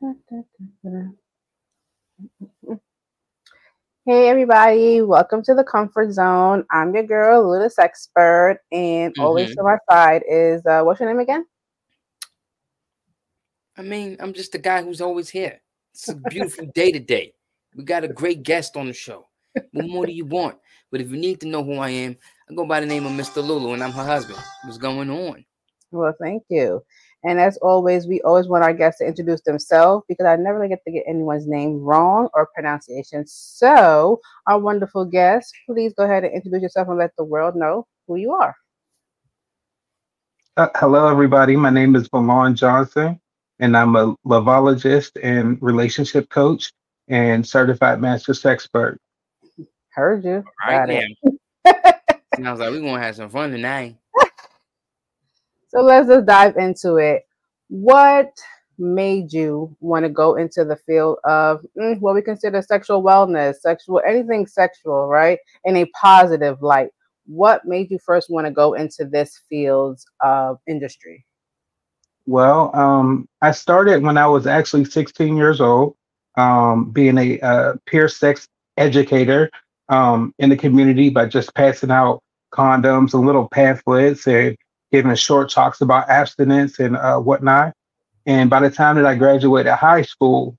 Hey everybody, welcome to the comfort zone. I'm your girl, Luda Expert, and always Mhm. to my side is uh, what's your name again? I mean, I'm just the guy who's always here. It's a beautiful day today. We got a great guest on the show. What more do you want? But if you need to know who I am, I go by the name of Mr. Lulu, and I'm her husband. What's going on? Well, thank you. And as always, we always want our guests to introduce themselves because I never get to get anyone's name wrong or pronunciation. So, our wonderful guest, please go ahead and introduce yourself and let the world know who you are. Uh, hello, everybody. My name is Milan Johnson, and I'm a loveologist and relationship coach and certified master expert. Heard you. All right, Got it. now. Sounds like we're gonna have some fun tonight. So let's just dive into it. What made you want to go into the field of mm, what we consider sexual wellness, sexual anything sexual, right? In a positive light. What made you first want to go into this field of industry? Well, um, I started when I was actually 16 years old, um, being a peer sex educator um, in the community by just passing out condoms and little pamphlets and giving short talks about abstinence and uh, whatnot. And by the time that I graduated high school,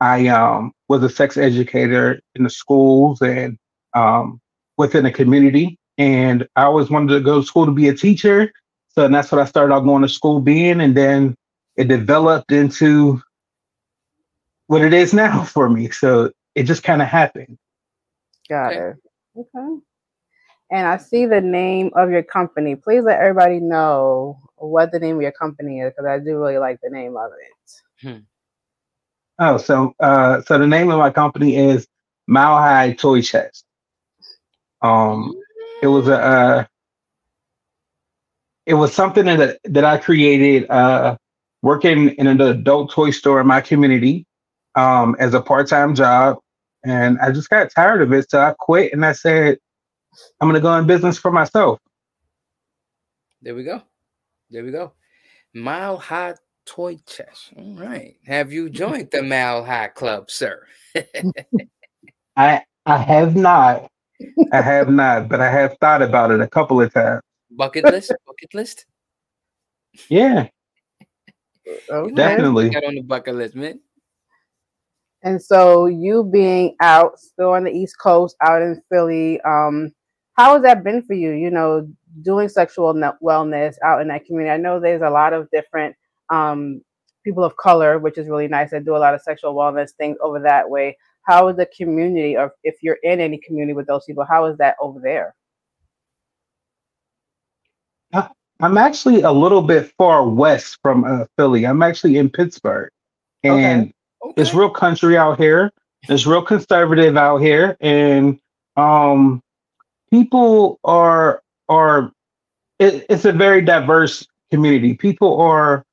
I um, was a sex educator in the schools and um, within the community. And I always wanted to go to school to be a teacher. So that's what I started out going to school being. And then it developed into what it is now for me. So it just kind of happened. Got Okay. it. Okay. And I see the name of your company. Please let everybody know what the name of your company is because I do really like the name of it. Oh, so uh, so the name of my company is Mile High Toy Chest. Um, it was a uh, it was something that that I created uh, working in an adult toy store in my community um, as a part time job, and I just got tired of it, so I quit and I said I'm gonna go in business for myself. There we go. There we go. Mile High Toy Chest. All right. Have you joined the Mile High Club, sir? I I have not, I have not, but I have thought about it a couple of times. Bucket list? Bucket list? Yeah, Okay. definitely. Got on the bucket list, man. And so you being out still on the East Coast, out in Philly, um, how has that been for you? You know, doing sexual wellness out in that community. I know there's a lot of different um, people of color, which is really nice. that do a lot of sexual wellness things over that way. How is the community, or if you're in any community with those people, how is that over there? I'm actually a little bit far west from uh, Philly. I'm actually in Pittsburgh, and Okay. it's real country out here. It's real conservative out here, and um, people are are. It, it's a very diverse community. People are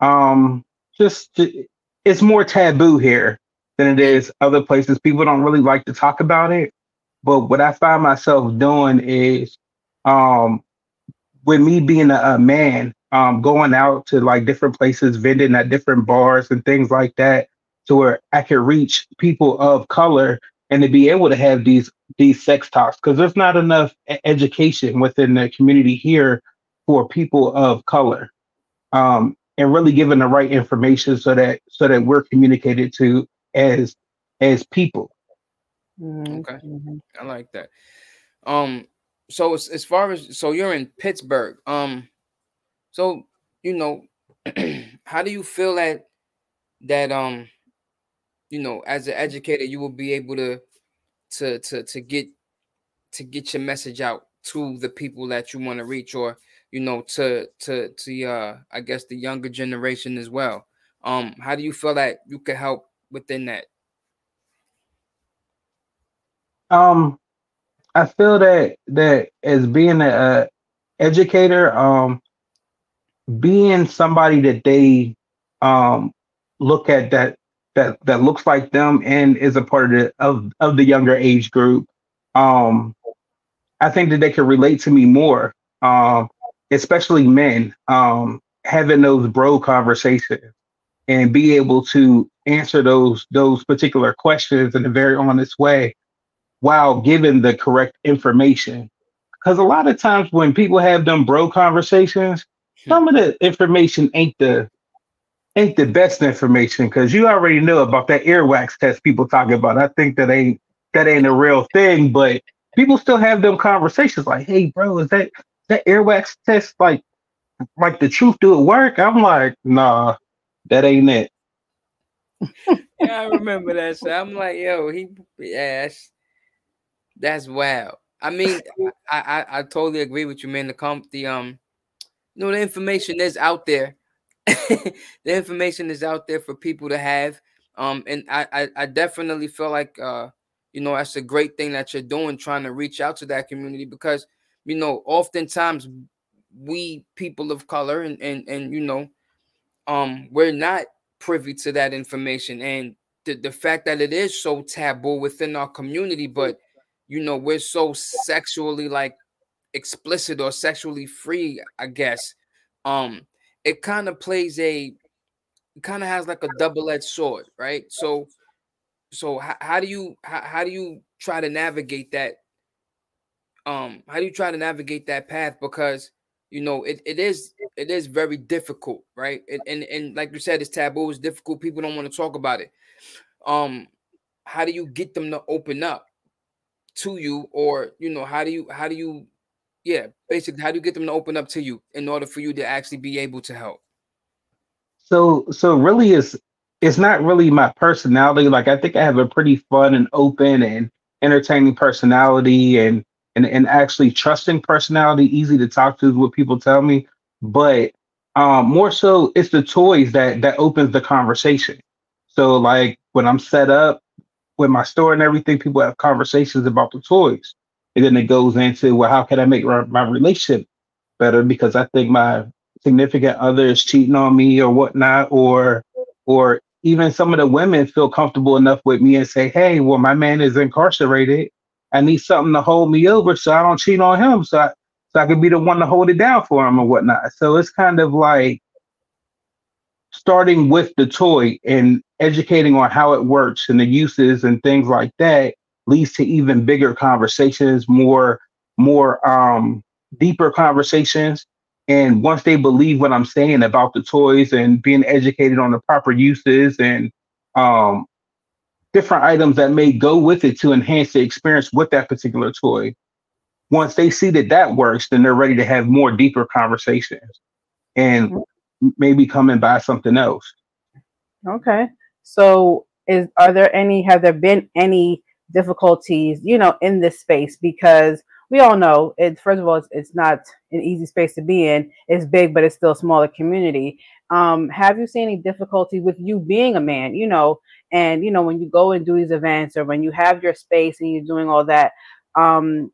um, just. It's more taboo here than it is other places. People don't really like to talk about it. But what I find myself doing is um, with me being a, a man, um, going out to like different places, vending at different bars and things like that, to where I can reach people of color and to be able to have these these sex talks because there's not enough education within the community here for people of color, um, and really giving the right information so that so that we're communicated to as as people. Mhm, Okay. mhm. I like that. Um, so as, as far as so you're in Pittsburgh. Um, so you know, how do you feel that that um, you know, as an educator, you will be able to to to to get to get your message out to the people that you want to reach, or you know, to to to uh, I guess the younger generation as well. Um, how do you feel that you could help within that? Um, I feel that that as being a, a educator, um, being somebody that they um look at that that that looks like them and is a part of the of of the younger age group, um, I think that they can relate to me more. Um, especially men, um, having those bro conversations and be able to answer those those particular questions in a very honest way while giving the correct information. Because a lot of times when people have them bro conversations, hmm. some of the information ain't the ain't the best information because you already know about that earwax test people talking about. I think that ain't that ain't a real thing, but people still have them conversations like, "Hey, bro, is that that earwax test like like the truth do it work?" I'm like, "Nah, that ain't it." yeah, I remember that. So I'm like, "Yo, he, yeah, that's, that's wow." I mean, I, I I totally agree with you, man. The comp, the um, you know, the information is out there. the information is out there for people to have. Um, and I, I, I definitely feel like uh you know, that's a great thing that you're doing, trying to reach out to that community because, you know, oftentimes we people of color and and and you know, um, we're not privy to that information and the, the fact that it is so taboo within our community, but you know, we're so sexually like explicit or sexually free, I guess. Um, it kind of plays a kind of has like a double-edged sword, right? So so how, how do you how, how do you try to navigate that um how do you try to navigate that path? Because you know it, it is it is very difficult right? And, and and like you said it's taboo it's difficult people don't want to talk about it. Um how do you get them to open up to you? Or you know how do you how do you yeah basically how do you get them to open up to you in order for you to actually be able to help so so really is it's not really my personality. Like I think I have a pretty fun and open and entertaining personality and and, and actually trusting personality, easy to talk to is what people tell me. But um, more so it's the toys that that opens the conversation. So like when I'm set up with my store and everything, people have conversations about the toys. And then it goes into, well, how can I make my relationship better? Because I think my significant other is cheating on me or whatnot, or or even some of the women feel comfortable enough with me and say, hey, well, my man is incarcerated. I need something to hold me over so I don't cheat on him. So I, so I could be the one to hold it down for him or whatnot. So it's kind of like starting with the toy and educating on how it works and the uses and things like that leads to even bigger conversations, more more um deeper conversations and once they believe what I'm saying about the toys and being educated on the proper uses and um, different items that may go with it to enhance the experience with that particular toy, once they see that that works, then they're ready to have more deeper conversations and maybe come and buy something else. Okay. So is are there any have there been any difficulties, you know, in this space because we all know it. First of all, it's, it's not an easy space to be in. It's big, but it's still a smaller community. Um, have you seen any difficulty with you being a man? You know, and you know when you go and do these events or when you have your space and you're doing all that, um,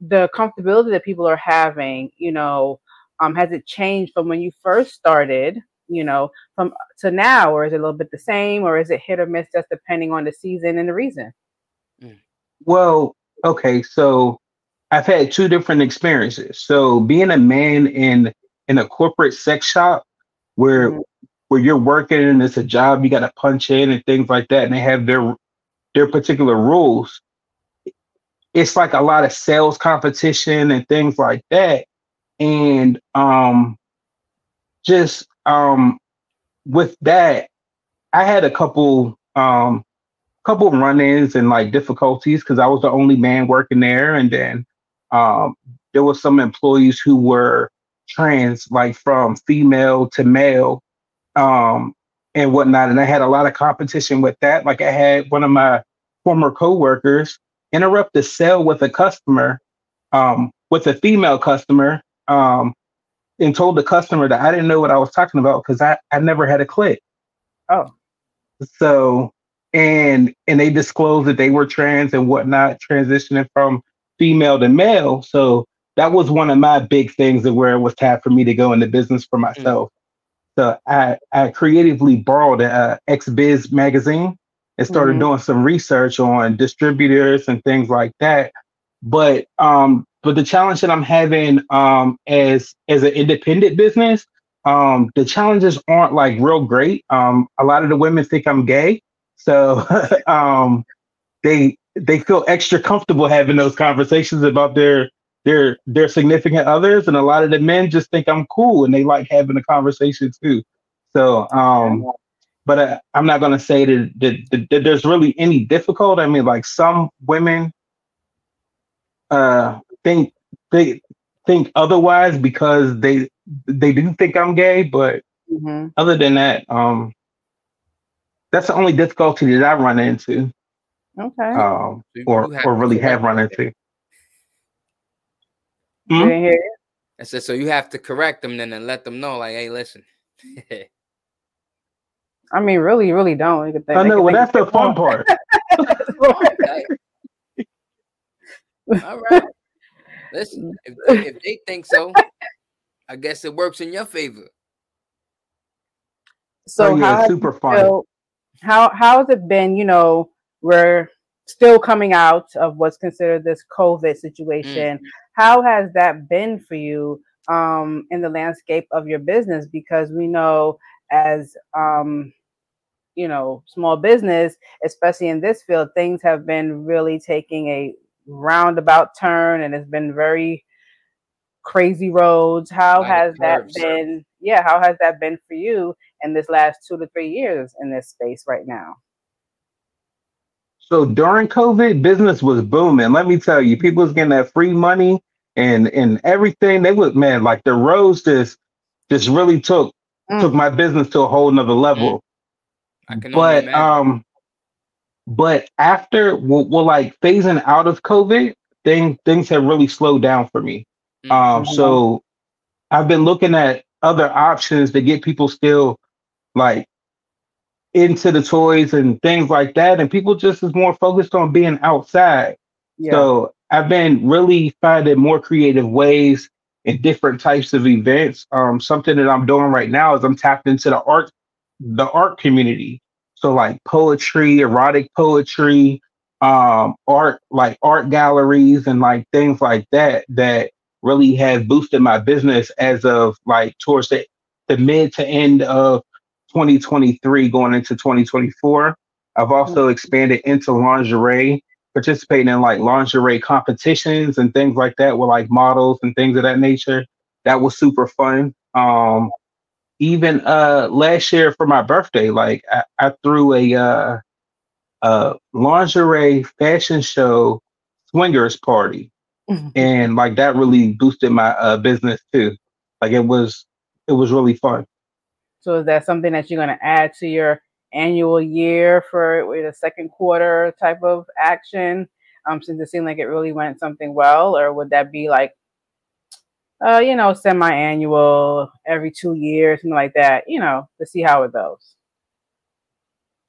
the comfortability that people are having, you know, um, has it changed from when you first started? You know, from to now, or is it a little bit the same, or is it hit or miss just depending on the season and the reason? Well, okay, so I've had two different experiences. So being a man in in a corporate sex shop where mm-hmm. where you're working and it's a job you got to punch in and things like that, and they have their their particular rules. It's like a lot of sales competition and things like that, and um, just um, with that, I had a couple um couple of run-ins and like difficulties because I was the only man working there, and then um, there were some employees who were trans, like from female to male, um, and whatnot. And I had a lot of competition with that. Like I had one of my former coworkers interrupt the sale with a customer, um, with a female customer, um, and told the customer that I didn't know what I was talking about because I, I never had a click. Oh. So and and they disclosed that they were trans and whatnot, transitioning from female to male. So that was one of my big things that where it was time for me to go into business for mm. myself. So I, I creatively borrowed a, uh, XBiz magazine and started mm-hmm. doing some research on distributors and things like that. But um, but the challenge that I'm having um, as as an independent business, Um, the challenges aren't like real great. Um, a lot of the women think I'm gay, so um, they they feel extra comfortable having those conversations about their their their significant others, and a lot of the men just think I'm cool and they like having a conversation too. So, um, but I, I'm not gonna say that, that, that, that there's really any difficult. I mean, like some women uh, think they think otherwise because they they do think I'm gay, but hmm other than that, um, that's the only difficulty that I run into, Okay. um, or have or really have run into. I Hmm? didn't hear you. I said, so you have to correct them then and let them know, like, hey, listen. I mean, really, really don't. You could I know, well, that's the fun part. All right. Listen, if they, if they think so, I guess it works in your favor. So oh, yeah, how super fun. feel- how how has it been? You know, we're still coming out of what's considered this COVID situation. How has that been for you um, in the landscape of your business? Because we know as um, you know, small business, especially in this field, things have been really taking a roundabout turn, and it's been very crazy roads. How has that been? Yeah, how has that been for you in this last two to three years in this space right now? So during COVID, business was booming. Let me tell you, people was getting that free money and and everything. They was man, like the roads just just really took Mm. took my business to a whole nother level. I can only but um but after well, well like phasing out of covid thing things have really slowed down for me Mm. um Mhm. so i've been looking at other options to get people still like into the toys and things like that and people just is more focused on being outside Yeah. so I've been really finding more creative ways and different types of events. Um, something that I'm doing right now is I'm tapped into the art, the art community. So like poetry, erotic poetry, um, art like art galleries and like things like that that really have boosted my business as of like towards the, the mid to end of 2023 going into 2024. I've also expanded into lingerie participating in like lingerie competitions and things like that with like models and things of that nature. That was super fun. Um, even uh, last year for my birthday, like I, I threw a uh, uh, lingerie fashion show swingers party, and like that really boosted my uh, business too. Like it was, it was really fun. So is that something that you're going to add to your annual year for a second quarter type of action? Um, since it seemed like it really went something well, or would that be like, uh, you know, semi-annual, every two years, something like that? You know, to see how it goes.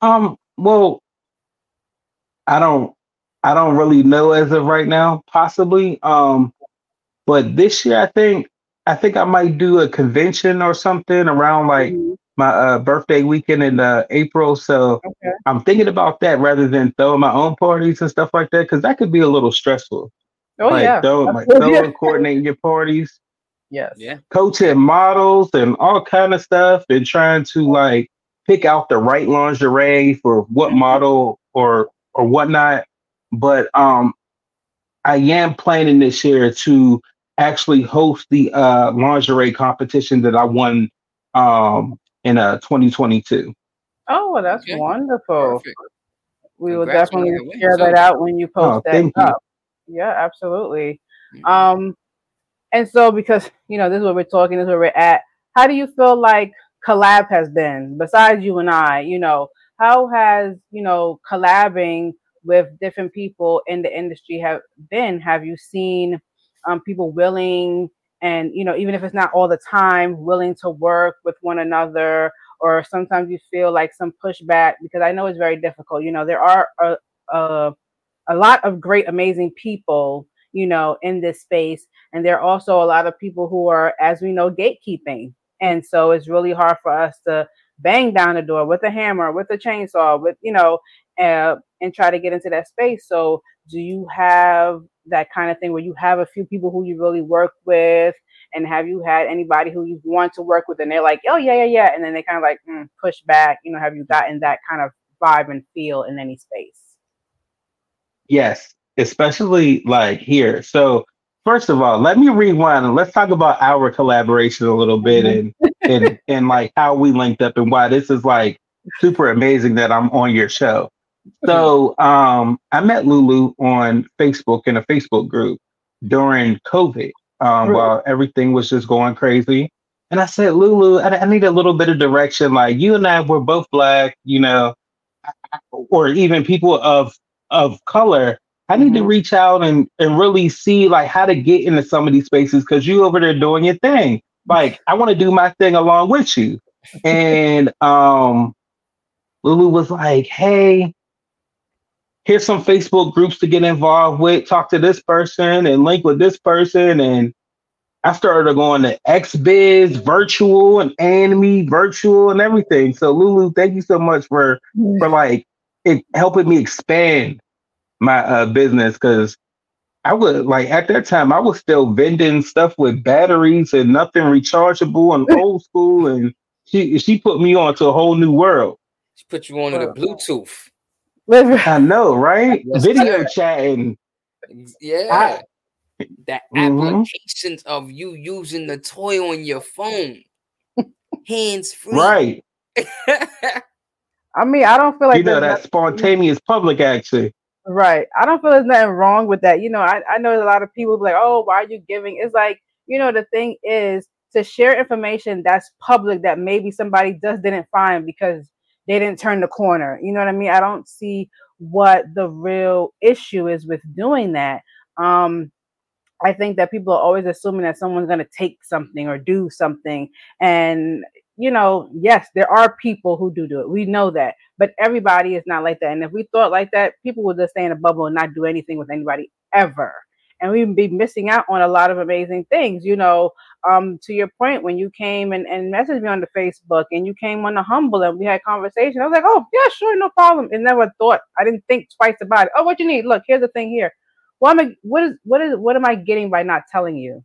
Um, well, I don't I don't really know as of right now, possibly. Um, but this year I think I think I might do a convention or something around like Mhm. my uh, birthday weekend in uh, April. So Okay. I'm thinking about that rather than throwing my own parties and stuff like that because that could be a little stressful. Oh like yeah. throwing, like Absolutely. throwing, coordinating your parties, Yes. Yeah. coaching models and all kind of stuff, and trying to like pick out the right lingerie for what Mhm. model or or whatnot. But um, I am planning this year to actually host the uh lingerie competition that I won um in uh 2022. Oh, well, that's Okay. wonderful. Perfect. We will Congrats on definitely share that out when you post Oh, that thank you. up. Yeah, absolutely. Um, and so because you know this is where we're talking, this is where we're at. How do you feel like collab has been besides you and I? You know, how has you know collabing with different people in the industry have been? Have you seen um, people willing and you know even if it's not all the time willing to work with one another or sometimes you feel like some pushback because i know it's very difficult. You know there are a, a, a lot of great amazing people you know in this space and there are also a lot of people who are as we know gatekeeping. And so it's really hard for us to bang down the door with a hammer with a chainsaw with you know uh, and try to get into that space. So do you have that kind of thing where you have a few people who you really work with And have you had anybody who you want to work with and they're like, oh yeah, yeah, yeah, and then they kind of like mm, push back? You know, have you gotten that kind of vibe and feel in any space? Yes, especially like here. So first of all, let me rewind and let's talk about our collaboration a little bit mm-hmm. and and and like how we linked up and why this is like super amazing that I'm on your show. So um I met Lulu on Facebook in a Facebook group during COVID um, right. while everything was just going crazy. And I said, Lulu, I, I, need a little bit of direction. Like you and I were both black, you know, or even people of of color. I need mm-hmm. to reach out and and really see like how to get into some of these spaces because you over there doing your thing. Like I want to do my thing along with you. And um Lulu was like, hey, here's some Facebook groups to get involved with, talk to this person and link with this person. And I started going to XBiz virtual and ANME virtual and everything. So Lulu, thank you so much for for like it helping me expand my uh, business because I would like at that time I was still vending stuff with batteries and nothing rechargeable and old school and she she put me on to a whole new world. She put you on to the Bluetooth. I know, right? Video chatting. Yeah. I, that mm-hmm. applications of you using the toy on your phone. Hands free. Right. I mean, I don't feel like you know that spontaneous public action. Right. I don't feel there's nothing wrong with that. You know, I, I know a lot of people be like, oh, why are you giving? It's like, you know, the thing is to share information that's public that maybe somebody just didn't find because they didn't turn the corner. You know what I mean? I don't see what the real issue is with doing that. Um, I think that people are always assuming that someone's going to take something or do something. And, you know, yes, there are people who do do it. We know that. But everybody is not like that. And if we thought like that, people would just stay in a bubble and not do anything with anybody ever and we'd be missing out on a lot of amazing things. You know, um, to your point, when you came and, and messaged me on the Facebook and you came on the humble and we had conversation, I was like, oh yeah, sure, no problem. And never thought I didn't think twice about it. Oh, what you need? Look, here's the thing here. What am what is what is what am I getting by not telling you?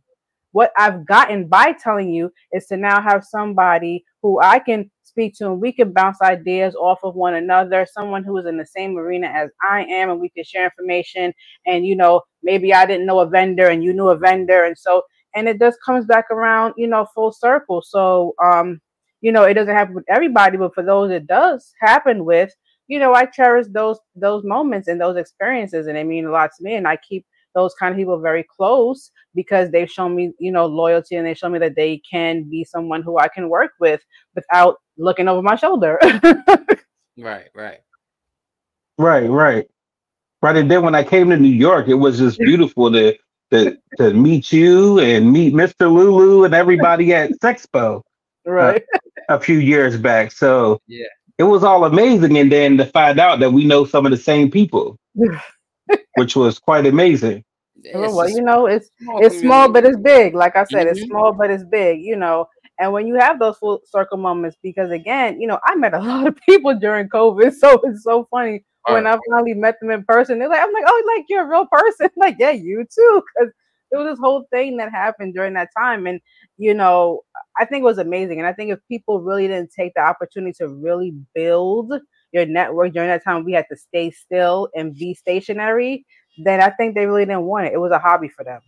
What I've gotten by telling you is to now have somebody who I can speak to and we can bounce ideas off of one another. Someone who is in the same arena as i am and we can share information. And you know maybe i didn't know a vendor and you knew a vendor. And so and it just comes back around you know full circle. So um you know it doesn't happen with everybody but for those it does happen with you know i cherish those those moments and those experiences and they mean a lot to me. And i keep those kind of people very close because they've shown me, you know, loyalty and they show me that they can be someone who I can work with without looking over my shoulder. right, right. Right, right. Right. And then when I came to New York, it was just beautiful to to, to meet you and meet Mr. Lulu and everybody at Sexpo. Uh, right. Uh, a few years back. So yeah. It was all amazing. And then to find out that we know some of the same people. which was quite amazing. Oh, well, you know, it's small it's small, but it's big. Like I said, mm-hmm. it's small, but it's big. You know, and when you have those full circle moments, because again, you know, I met a lot of people during COVID, so it's so funny All when right. I finally met them in person. They're like, I'm like, oh, like you're a real person. like, yeah, you too, because it was this whole thing that happened during that time, and you know, I think it was amazing. And I think if people really didn't take the opportunity to really build your network during that time we had to stay still and be stationary, then I think they really didn't want it. It was a hobby for them.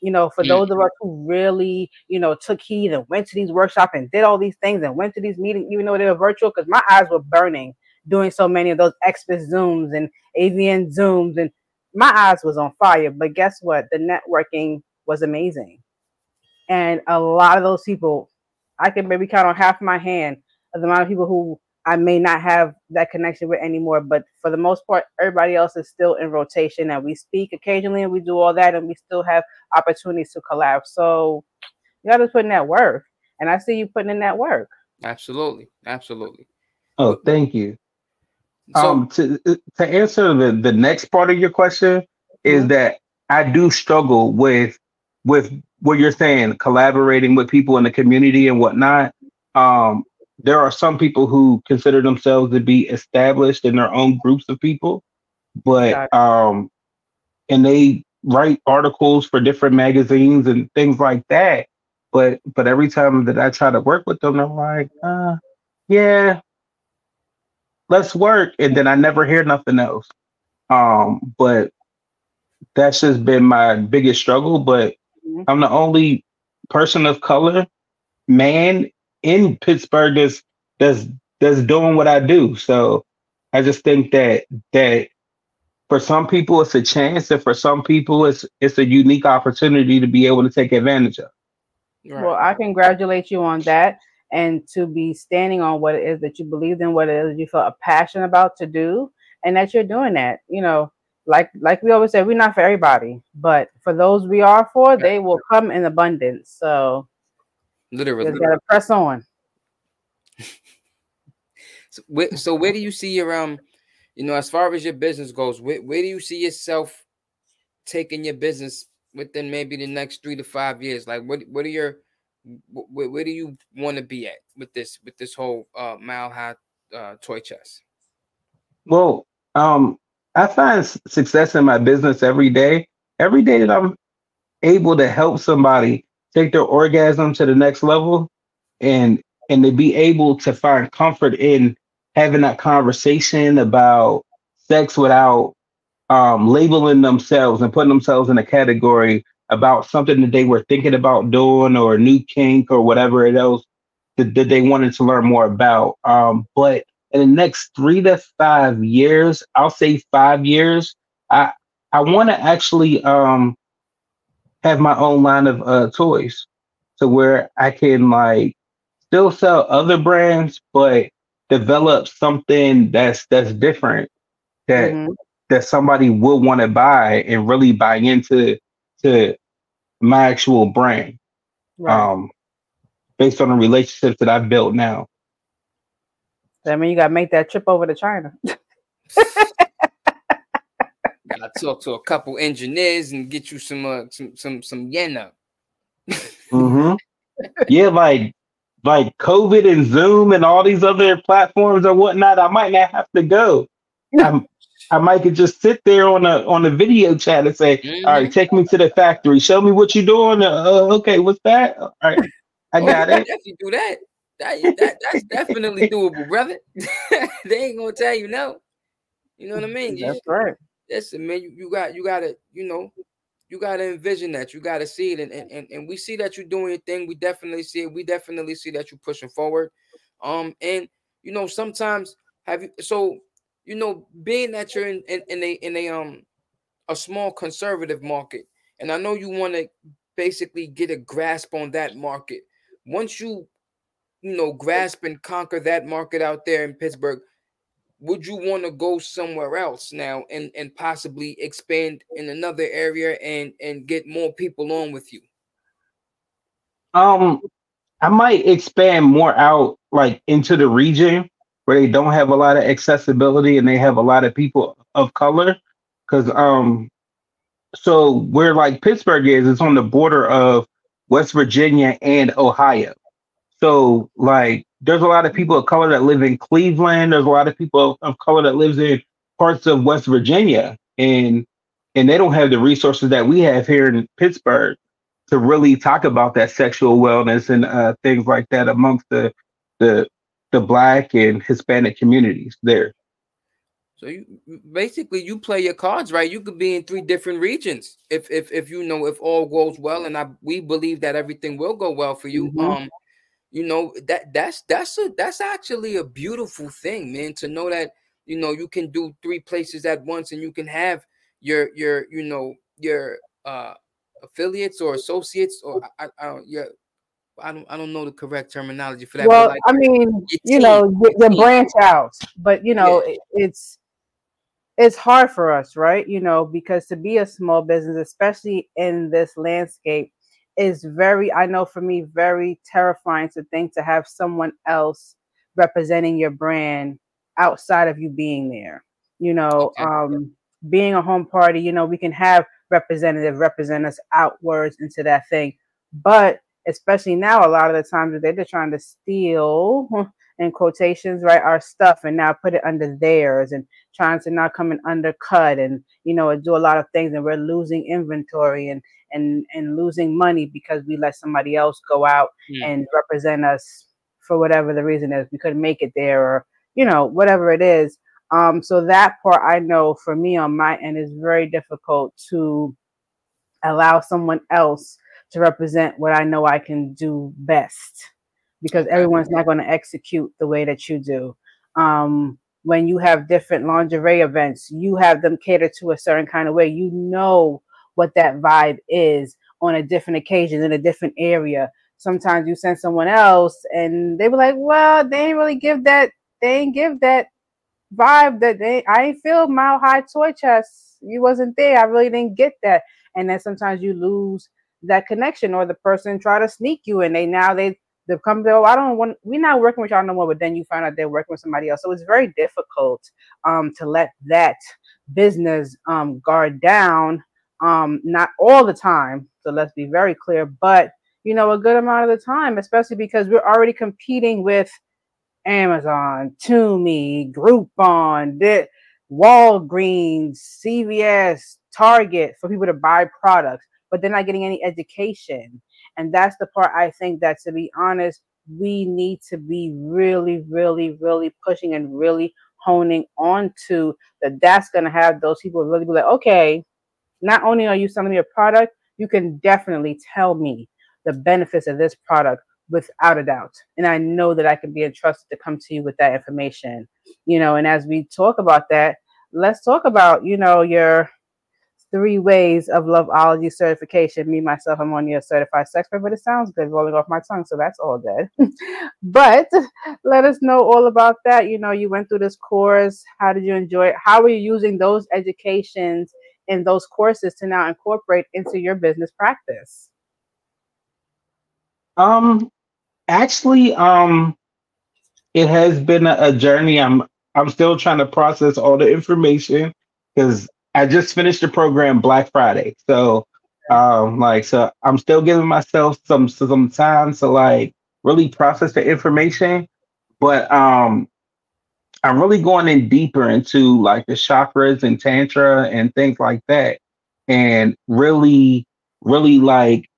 You know, for mm-hmm. those of us who really, you know, took heed and went to these workshops and did all these things and went to these meetings, even though they were virtual, because my eyes were burning doing so many of those XBiz Zooms and AVN Zooms, and my eyes was on fire. But guess what? The networking was amazing. And a lot of those people, I can maybe count on half my hand of the amount of people who I may not have that connection with anymore. But for the most part, everybody else is still in rotation, and we speak occasionally, and we do all that, and we still have opportunities to collab. So you got to put in that work, and I see you putting in that work. Absolutely, absolutely. Oh, thank you. So, um, to to answer the the next part of your question is mm-hmm. that I do struggle with with what you're saying, collaborating with people in the community and whatnot. Um, there are some people who consider themselves to be established in their own groups of people, but um, and they write articles for different magazines and things like that. but but every time that I try to work with them, they're like, uh, yeah, let's work, and then I never hear nothing else. Um, but that's just been my biggest struggle. But mm-hmm. I'm the only person of color, man in Pittsburgh that's that's that's doing what I do. So I just think that that for some people it's a chance, and for some people it's it's a unique opportunity to be able to take advantage of. Right. Well, I congratulate you on that and to be standing on what it is that you believe in, what it is you feel a passion about to do, and that you're doing that. You know, like like we always say, we're not for everybody, but for those we are for, they will come in abundance. So literally, just gotta press on. so, where, so where do you see your um, you know, as far as your business goes, where, where do you see yourself taking your business within maybe the next three to five years? Like, what what are your where, where do you want to be at with this with this whole uh, mile high uh, toy chest? Well, um, I find success in my business every day. Every day that I'm able to help somebody take their orgasm to the next level, and and to be able to find comfort in having that conversation about sex without um, labeling themselves and putting themselves in a category about something that they were thinking about doing or a new kink or whatever else that, that they wanted to learn more about. Um, but in the next three to five years, I'll say five years, I I want to actually um, have my own line of uh, toys to where I can like still sell other brands, but develop something that's that's different that mm-hmm. that somebody will want to buy and really buy into to my actual brand. Right. Um, based on the relationships that I've built now. I mean, you got to make that trip over to China. gotta talk to a couple engineers and get you some uh, some some some yen up. mm-hmm. Yeah, like like COVID and Zoom and all these other platforms or whatnot. I might not have to go. I'm, I might could just sit there on a on a video chat and say, mm-hmm. All right, take me to the factory. Show me what you're doing. Uh, uh okay, what's that? All right, I got it. If you do that, that, that that's definitely doable, brother. they ain't gonna tell you no. You know what I mean? That's right. Listen, man, you, you got you gotta, you know, you gotta envision that. You gotta see it. And, and and we see that you're doing your thing. We definitely see it. We definitely see that you're pushing forward. Um, and you know, sometimes have you so you know, being that you're in, in, in a in a um a small conservative market, and I know you want to basically get a grasp on that market. Once you you know grasp and conquer that market out there in Pittsburgh, would you want to go somewhere else now and and possibly expand in another area and and get more people on with you? Um, I might expand more out like into the region where they don't have a lot of accessibility and they have a lot of people of color. Cause um so where like Pittsburgh is, it's on the border of West Virginia and Ohio. So like there's a lot of people of color that live in Cleveland. There's a lot of people of color that lives in parts of West Virginia and and they don't have the resources that we have here in Pittsburgh to really talk about that sexual wellness and uh, things like that amongst the the the black and Hispanic communities there. So you basically you play your cards right. You could be in three different regions if if if you know if all goes well, and I we believe that everything will go well for you. Mm-hmm. Um, you know that that's that's a that's actually a beautiful thing, man. To know that you know you can do three places at once, and you can have your your you know your uh affiliates or associates or I, I, I your I don't I don't know the correct terminology for that. Well, like, I mean, you know, the branch out, but you know, yeah. it, it's it's hard for us, right? You know, because to be a small business, especially in this landscape, is very I know for me very terrifying to think to have someone else representing your brand outside of you being there. You know, okay. um, being a home party, you know, we can have representative represent us outwards into that thing, but especially now, a lot of the times they're just trying to steal in quotations, right, our stuff and now put it under theirs and trying to not come and undercut and you know do a lot of things and we're losing inventory and and and losing money because we let somebody else go out mm. and represent us for whatever the reason is. We couldn't make it there or you know whatever it is. Um, so that part I know for me on my end is very difficult to allow someone else to represent what I know I can do best because everyone's not going to execute the way that you do. Um, when you have different lingerie events, you have them cater to a certain kind of way. You know what that vibe is on a different occasion in a different area. Sometimes you send someone else and they were like, well, they didn't really give that, they didn't give that vibe that they, I ain't feel mile high toy chest. You wasn't there. I really didn't get that. And then sometimes you lose that connection or the person try to sneak you and they now they they come there, oh, I don't want we're not working with y'all no more, but then you find out they're working with somebody else. So it's very difficult um to let that business um guard down. Um, not all the time. So let's be very clear, but you know, a good amount of the time, especially because we're already competing with Amazon, Temu, Groupon, Walgreens, CVS, Target for people to buy products but they're not getting any education. And that's the part I think that, to be honest, we need to be really, really, really pushing and really honing on to that. That's going to have those people really be like, okay, not only are you selling me a product, you can definitely tell me the benefits of this product without a doubt. And I know that I can be entrusted to come to you with that information. You know, and as we talk about that, let's talk about, you know, your three ways of loveology certification. Me, myself, I'm on your certified sex but it sounds good rolling off my tongue, so that's all good. but let us know all about that. You know, you went through this course. How did you enjoy it? How are you using those educations and those courses to now incorporate into your business practice? Um, actually, um, it has been a, a journey. I'm I'm still trying to process all the information because I just finished the program Black Friday, so um, like so I'm still giving myself some some time to like really process the information, but um, I'm really going in deeper into like the chakras and tantra and things like that, and really, really like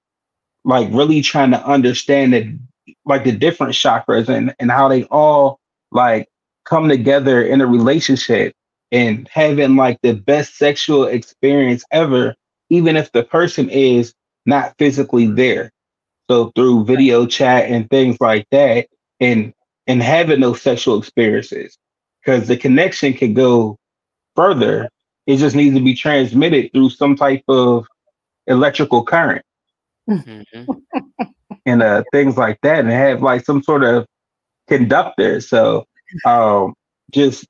like really trying to understand like the different chakras and and how they all like come together in a relationship and having like the best sexual experience ever, even if the person is not physically there. So through video chat and things like that, and and having those sexual experiences, because the connection can go further. It just needs to be transmitted through some type of electrical current mm-hmm. and uh, things like that, and have like some sort of conductor. So um, just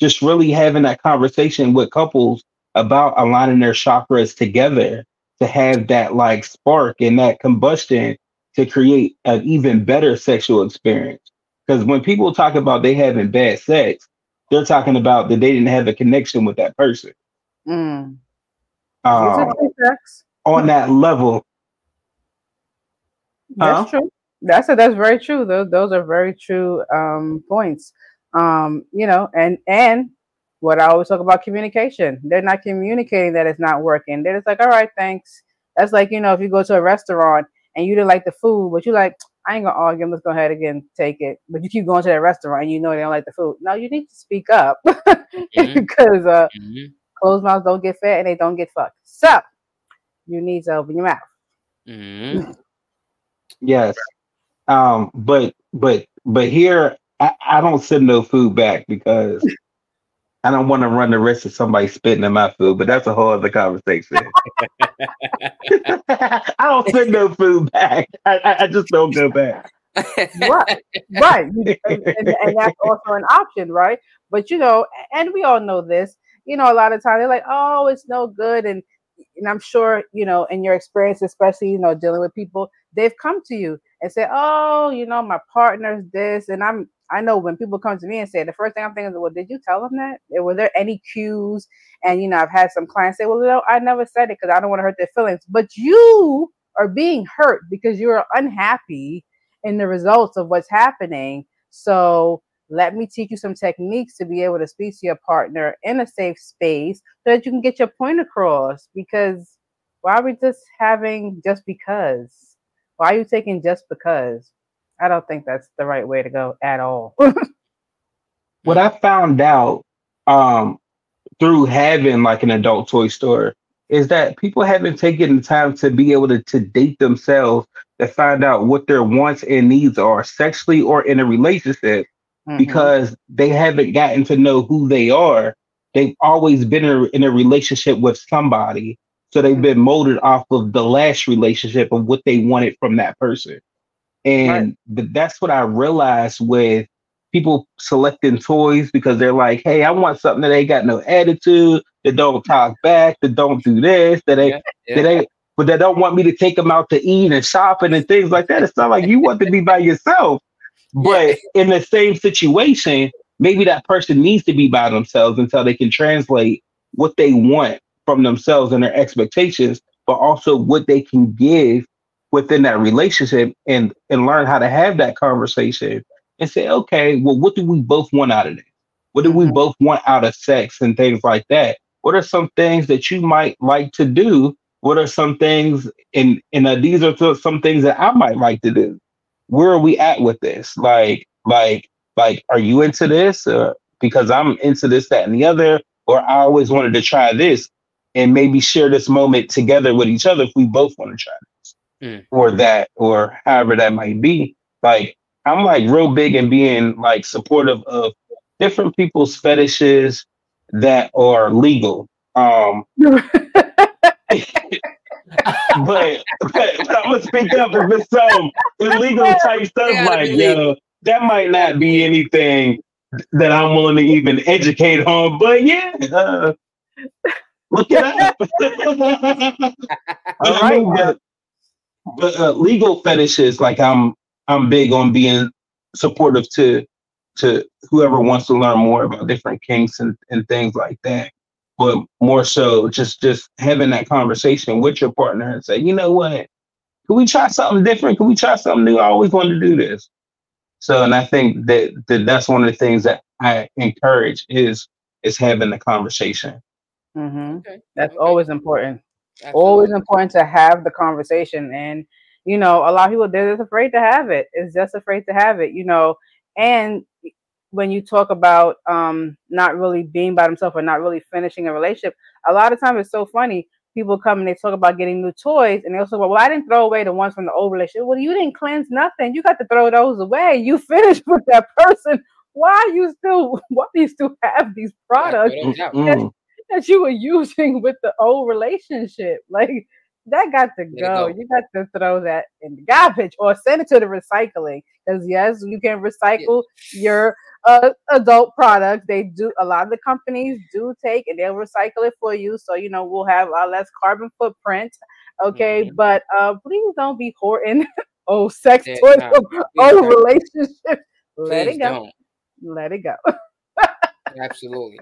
just really having that conversation with couples about aligning their chakras together to have that like spark and that combustion to create an even better sexual experience. Because when people talk about they having bad sex, they're talking about that they didn't have a connection with that person. Mm. Um, on that level. That's huh? true. That's a, that's very true. Those those are very true um, points. Um, you know, and and what I always talk about communication. They're not communicating that it's not working. They're just like, all right, thanks. That's like, you know, if you go to a restaurant and you didn't like the food, but you like, I ain't gonna argue, let's go ahead again, take it. But you keep going to that restaurant and you know they don't like the food. No, you need to speak up mm-hmm. because uh mm-hmm. closed mouths don't get fed and they don't get fucked. So you need to open your mouth. Mm-hmm. yes. Um, but but but here I, I don't send no food back because I don't want to run the risk of somebody spitting in my food, but that's a whole other conversation. I don't send no food back. I, I just don't go back. right, right, and, and, and, that's also an option, right? But you know, and we all know this. You know, a lot of times they're like, "Oh, it's no good," and and I'm sure you know, in your experience, especially you know, dealing with people, they've come to you and say, "Oh, you know, my partner's this," and I'm I know when people come to me and say the first thing I'm thinking is, well, did you tell them that? Were there any cues? And you know, I've had some clients say, well, no, I never said it because I don't want to hurt their feelings. But you are being hurt because you are unhappy in the results of what's happening. So let me teach you some techniques to be able to speak to your partner in a safe space so that you can get your point across. Because why are we just having just because? Why are you taking just because? I don't think that's the right way to go at all. what I found out um, through having like an adult toy store is that people haven't taken the time to be able to, to date themselves to find out what their wants and needs are sexually or in a relationship mm-hmm. because they haven't gotten to know who they are. They've always been in a, in a relationship with somebody. So they've been molded off of the last relationship of what they wanted from that person. And right. that's what I realized with people selecting toys because they're like, hey, I want something that ain't got no attitude, that don't talk back, that don't do this, that ain't, yeah, yeah. that ain't, but they don't want me to take them out to eat and shopping and things like that. It's not like you want to be by yourself. But yeah. in the same situation, maybe that person needs to be by themselves until they can translate what they want from themselves and their expectations, but also what they can give within that relationship and and learn how to have that conversation and say, okay, well, what do we both want out of this? What do we mm-hmm. both want out of sex and things like that? What are some things that you might like to do? What are some things, and and uh, these are some things that I might like to do. Where are we at with this? Like, like, like, are you into this? Uh, because I'm into this, that, and the other, or I always wanted to try this, and maybe share this moment together with each other if we both want to try this, mm. or that, or however that might be. Like, I'm like real big in being like supportive of different people's fetishes that are legal. Um, but, but, but I'm gonna speak up if it's some illegal type stuff like yo, that might not be anything that I'm willing to even educate on. But yeah, uh, look it up. All right. But, but uh, legal fetishes, like I'm I'm big on being supportive to to whoever wants to learn more about different kinks and, and things like that. But more so just just having that conversation with your partner and say, you know what? Can we try something different? Can we try something new? I always wanted to do this. So and I think that, that that's one of the things that I encourage is is having the conversation. Mm-hmm. Okay. That's okay. always important. Absolutely. Always important to have the conversation and you know, a lot of people they're just afraid to have it. It's just afraid to have it, you know. And when you talk about um not really being by themselves or not really finishing a relationship, a lot of times it's so funny. People come and they talk about getting new toys, and they also go, "Well, I didn't throw away the ones from the old relationship." Well, you didn't cleanse nothing. You got to throw those away. You finished with that person. Why are you still? Why do you still have these products that, that you were using with the old relationship? Like that got to go. go. You got to throw that in the garbage or send it to the recycling. Because yes, you can recycle yeah. your uh, adult products. They do a lot of the companies do take and they'll recycle it for you. So you know we'll have a less carbon footprint. Okay, mm-hmm. but uh, please don't be hoarding old sex yeah, toys no, oh relationships. Let it go. Don't. Let it go. Absolutely,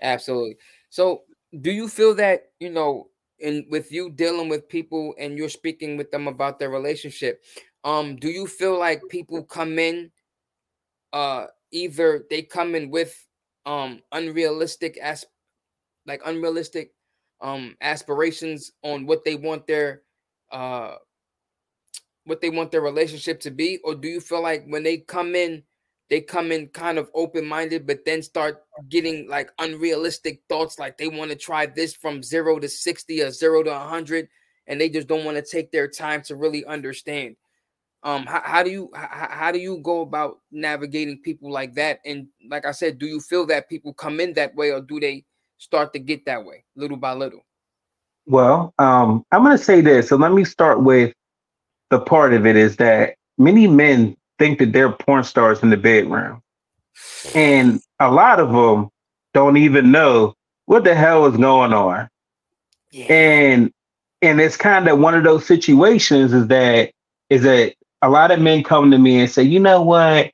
absolutely. So, do you feel that you know and with you dealing with people and you're speaking with them about their relationship um do you feel like people come in uh either they come in with um unrealistic as like unrealistic um aspirations on what they want their uh what they want their relationship to be? Or do you feel like when they come in they come in kind of open minded, but then start getting like unrealistic thoughts, like they want to try this from zero to 60 or zero to 100, and they just don't want to take their time to really understand. Um, how, how do you how, how do you go about navigating people like that? And like I said, do you feel that people come in that way, or do they start to get that way little by little? Well, um, I'm going to say this. So let me start with the part of it is that many men think that they're porn stars in the bedroom. And a lot of them don't even know what the hell is going on. Yeah. And and it's kind of one of those situations is that is that a lot of men come to me and say, you know what?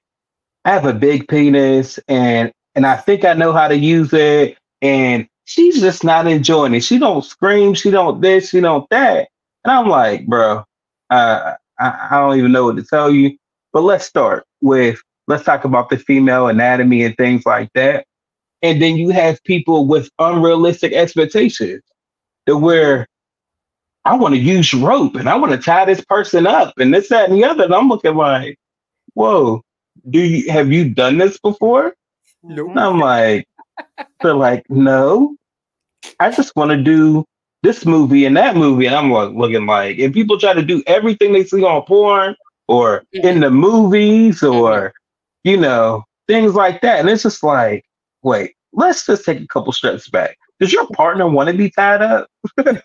I have a big penis and and I think I know how to use it. And she's just not enjoying it. She don't scream, she don't this, she don't that. And I'm like, bro, uh, I, I don't even know what to tell you. But let's start with let's talk about the female anatomy and things like that. And then you have people with unrealistic expectations to where I want to use rope and I want to tie this person up and this, that, and the other. And I'm looking like, whoa, do you have you done this before? Nope. And I'm like, they're like, no, I just want to do this movie and that movie. And I'm like, looking like, if people try to do everything they see on porn or mm-hmm. in the movies mm-hmm. or, you know, things like that. And it's just like, wait, let's just take a couple steps back. Does your partner want to be tied up? do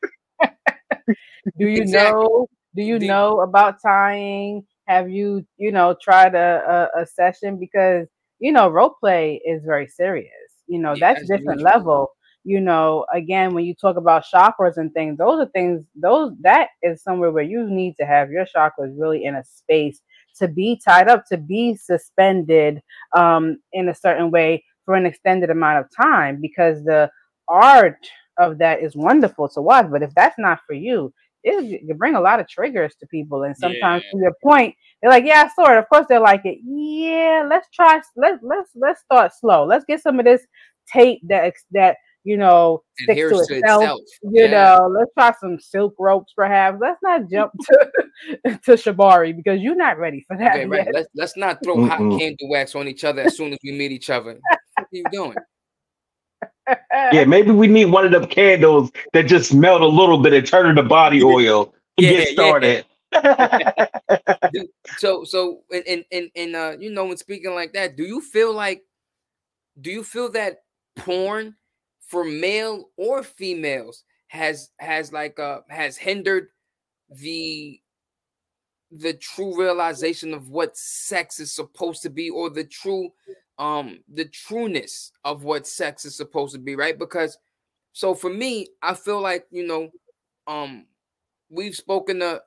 you Exactly. know? Do you Do- know about tying? Have you, you know, tried a, a, a session? Because you know, role play is very serious. You know, Yeah, that's different usual. level. You know, again, when you talk about chakras and things, those are things. Those that is somewhere where you need to have your chakras really in a space to be tied up, to be suspended um, in a certain way for an extended amount of time, because the art of that is wonderful to watch. But if that's not for you, it can bring a lot of triggers to people. And sometimes to your point, they're like, Yeah, I saw it. Of course they're like it. Yeah, let's try let's let's let's start slow. Let's get some of this tape that that you know sticks to Adheres to itself. itself. You Yeah. know, let's try some silk ropes perhaps. Let's not jump to to Shibari because you're not ready for that Okay, right. Let's let's not throw hot Mm-mm. candle wax on each other as soon as we meet each other. What are you doing? Yeah, maybe we need one of them candles that just melt a little bit and turn into body oil to Yeah, get yeah. started. So so in in in, in uh you know when speaking like that, do you feel like do you feel that porn for male or females has has like uh has hindered the the true realization of what sex is supposed to be or the true um the trueness of what sex is supposed to be right because so for me i feel like you know um we've spoken to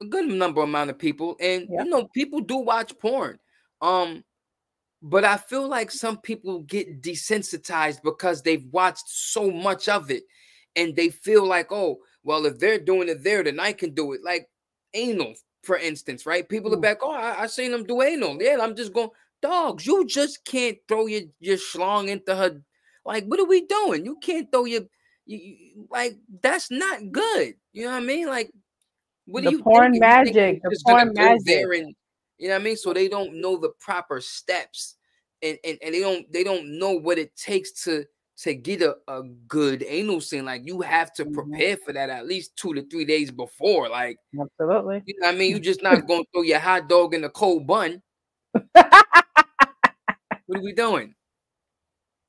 a good number amount of people and Yeah. you know people do watch porn um but i feel like some people get desensitized because they've watched so much of it and they feel like oh well if they're doing it there then i can do it like anal for instance right people are Mm. back oh I, I seen them do anal yeah i'm just going dogs you just can't throw your your schlong into her like what are we doing you can't throw your you, you- like that's not good you know what i mean like what The do you porn think? You magic, the porn magic. and you know what I mean? So they don't know the proper steps and, and, and they don't they don't know what it takes to to get a, a good anal scene. Like you have to Mhm. prepare for that at least two to three days before. Like, Absolutely. you know what I mean? You're just not gonna throw your hot dog in a cold bun. What are we doing?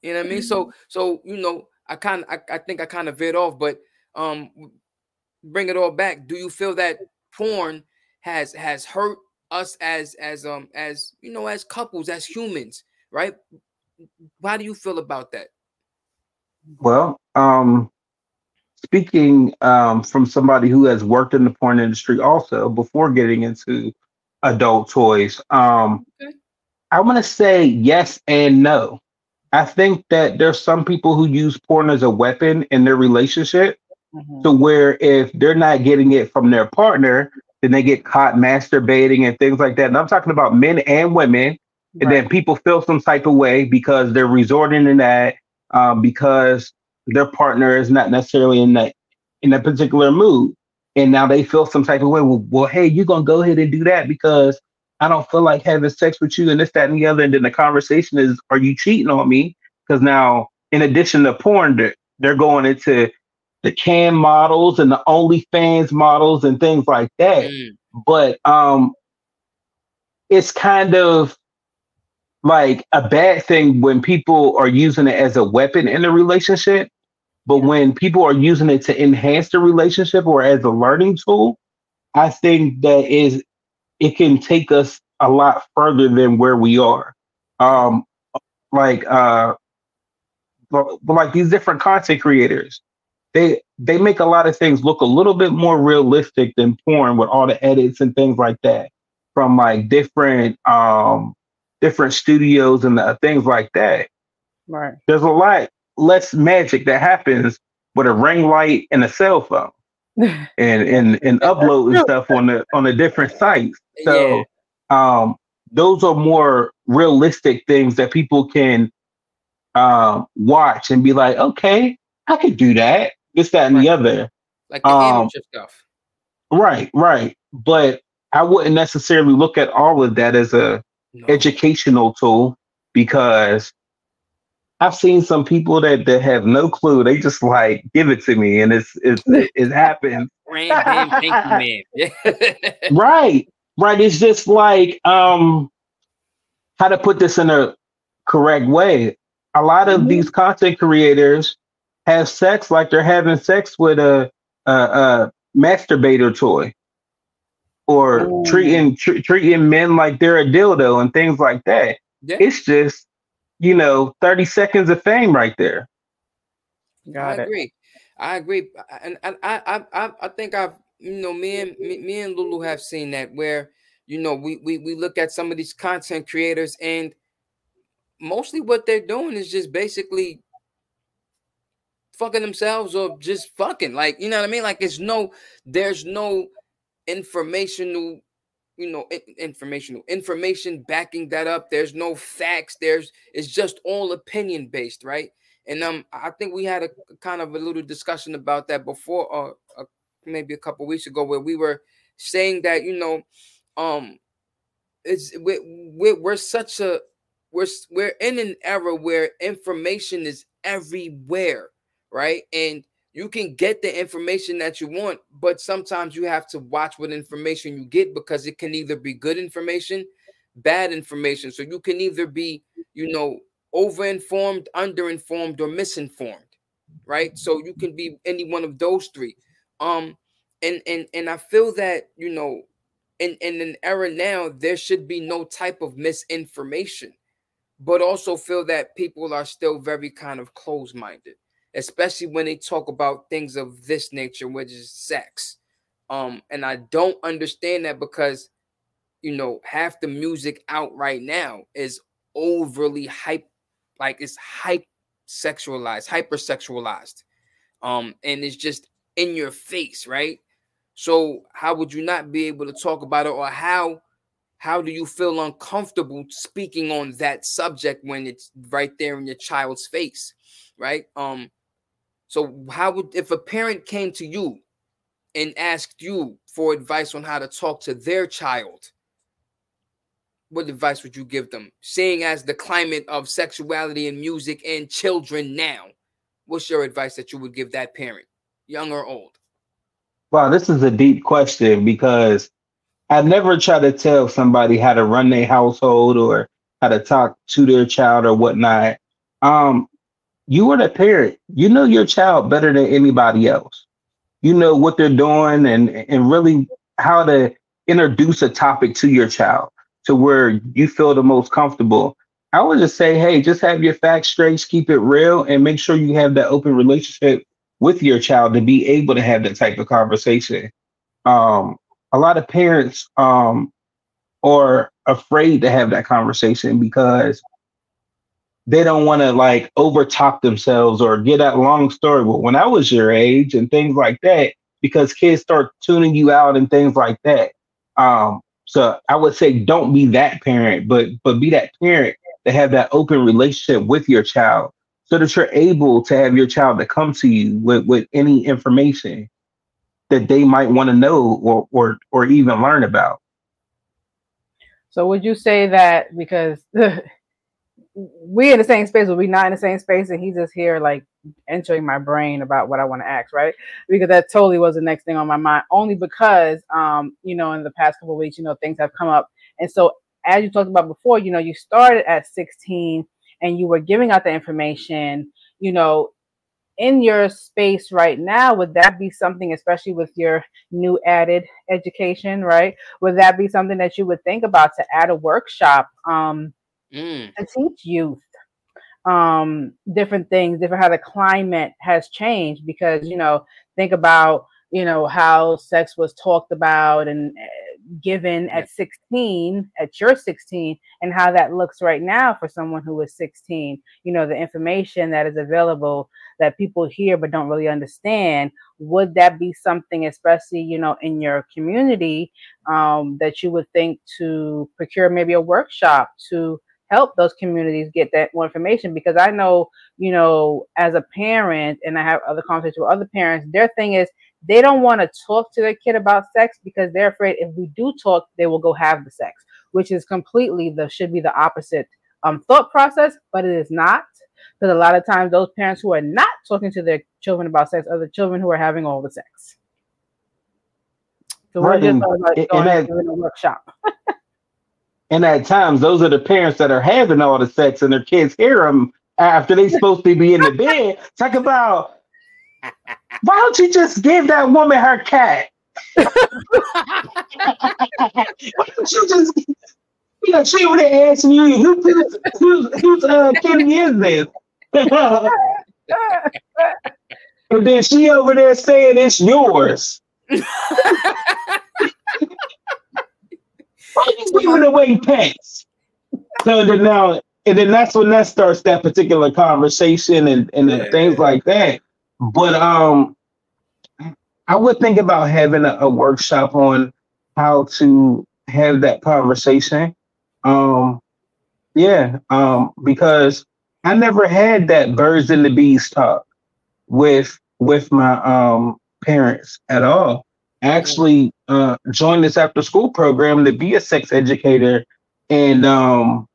You know what I mean? So so you know, I kind of I, I think I kind of veered off, but um bring it all back. Do you feel that porn has has hurt us as as um as you know as couples as humans, right? How do you feel about that? Well, um, speaking um, from somebody who has worked in the porn industry also before getting into adult toys, um, Okay. I want to say yes and no. I think that there's some people who use porn as a weapon in their relationship Mhm. to where if they're not getting it from their partner, then they get caught masturbating and things like that. And I'm talking about men and women. And Right. then people feel some type of way because they're resorting to that um, because their partner is not necessarily in that in that particular mood. And now they feel some type of way. Well, well, hey, you're gonna go ahead and do that because I don't feel like having sex with you and this, that, and the other. And then the conversation is, are you cheating on me? Because now, in addition to porn, they're, they're going into the cam models and the OnlyFans models and things like that. Mm, but um it's kind of like a bad thing when people are using it as a weapon in a relationship but Yeah. when people are using it to enhance the relationship or as a learning tool i think that is it can take us a lot further than where we are. Um like uh like these different content creators they they make a lot of things look a little bit more realistic than porn with all the edits and things like that from like different um different studios and uh, things like that Right. there's a lot less magic that happens with a ring light and a cell phone and and and uploading stuff on the on the different sites so um those are more realistic things that people can um, watch and be like, okay, I could do that. This, that, and right. the other. Like the um, stuff. Right, right. But I wouldn't necessarily look at all of that as a no. educational tool because I've seen some people that, that have no clue. They just like give it to me, and it's it's it happens. right, right. It's just like um, how to put this in a correct way. A lot of mm-hmm. these content creators have sex like they're having sex with a a, a masturbator toy, or Ooh. treating tr- treating men like they're a dildo and things like that. Yeah. It's just you know, 30 seconds of fame right there. Got I it. agree. I agree. And, and I, I, I, think I've, you know, me and me, me and Lulu have seen that where, you know, we, we, we look at some of these content creators and mostly what they're doing is just basically fucking themselves or just fucking like, you know what I mean? Like it's no, there's no informational you know informational information backing that up. There's no facts. There's it's just all opinion based right? And um i think we had a kind of a little discussion about that before or uh maybe a couple weeks ago where we were saying that you know um it's we're, we're, we're such a we're we're in an era where information is everywhere right and you can get the information that you want, but sometimes you have to watch what information you get because it can either be good information, bad information. So you can either be, you know, overinformed, underinformed, or misinformed, right? So you can be any one of those three. Um, and and and I feel that you know, in in an era now, there should be no type of misinformation, but also feel that people are still very kind of close-minded especially when they talk about things of this nature, which is sex. Um, and I don't understand that because you know half the music out right now is overly hype, like it's hype sexualized, hypersexualized. Um, and it's just in your face, right? So how would you not be able to talk about it, or how how do you feel uncomfortable speaking on that subject when it's right there in your child's face, right? Um, so how would if a parent came to you and asked you for advice on how to talk to their child? What advice would you give them? Seeing as the climate of sexuality and music and children now, what's your advice that you would give that parent, young or old? Wow, this is a deep question because I never try to tell somebody how to run their household or how to talk to their child or whatnot. Um, you are the parent. You know your child better than anybody else. You know what they're doing and and really how to introduce a topic to your child to where you feel the most comfortable. I would just say, hey, just have your facts straight, keep it real, and make sure you have that open relationship with your child to be able to have that type of conversation. Um, a lot of parents um, are afraid to have that conversation because they don't want to like over talk themselves or get that long story. But when I was your age and things like that, because kids start tuning you out and things like that. Um, so I would say don't be that parent, but but be that parent to have that open relationship with your child so that you're able to have your child to come to you with, with any information that they might want to know or, or or even learn about. So would you say that because we in the same space, but we not in the same space, and he's just here like entering my brain about what I want to ask, right? Because that totally was the next thing on my mind, only because um, you know, in the past couple weeks, you know, things have come up. And so as you talked about before, you know, you started at 16 and you were giving out the information, you know, in your space right now, would that be something, especially with your new added education, right? Would that be something that you would think about to add a workshop? Um, mm. to teach youth um, different things, different how the climate has changed. Because you know, think about you know how sex was talked about and uh, given at 16 at your 16 and how that looks right now for someone who is 16 you know the information that is available that people hear but don't really understand would that be something especially you know in your community um, that you would think to procure maybe a workshop to help those communities get that more information because i know you know as a parent and i have other conversations with other parents their thing is they don't want to talk to their kid about sex because they're afraid if we do talk, they will go have the sex, which is completely the should be the opposite um, thought process, but it is not. Because a lot of times, those parents who are not talking to their children about sex are the children who are having all the sex. So we're just about going and doing a workshop. and at times, those are the parents that are having all the sex, and their kids hear them after they're supposed to be in the bed. Talk about why don't you just give that woman her cat? Why don't you just you know, she would have asked you who who's who's, who's uh Kenny is this? and then she over there saying it's yours. Why are you giving away pets? So then now, and then that's when that starts that particular conversation and, and yeah. things like that. But um, I would think about having a, a workshop on how to have that conversation. Um, yeah, um, because I never had that birds and the bees talk with with my um parents at all. Actually uh, joined this after school program to be a sex educator, and um,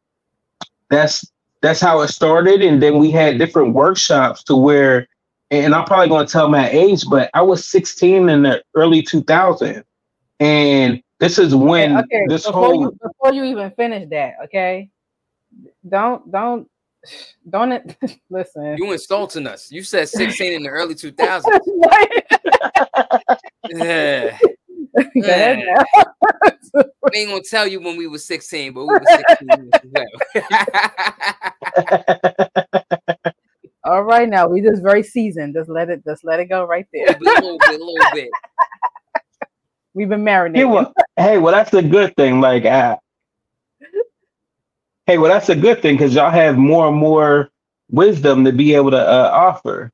that's that's how it started. And then we had different workshops to where and I'm probably going to tell my age, but I was 16 in the early 2000s, and this is when okay, okay. this before whole you, before you even finish that, okay? Don't don't don't it, listen. You insulting us. You said 16 in the early 2000s. yeah. yeah. we ain't gonna tell you when we were 16, but we were 16 All right, now we just very seasoned. Just let it, just let it go right there. A little bit, a little bit. We've been marinating. Hey, well, hey, well, that's a good thing. Like, uh, hey, well, that's a good thing because y'all have more and more wisdom to be able to uh, offer.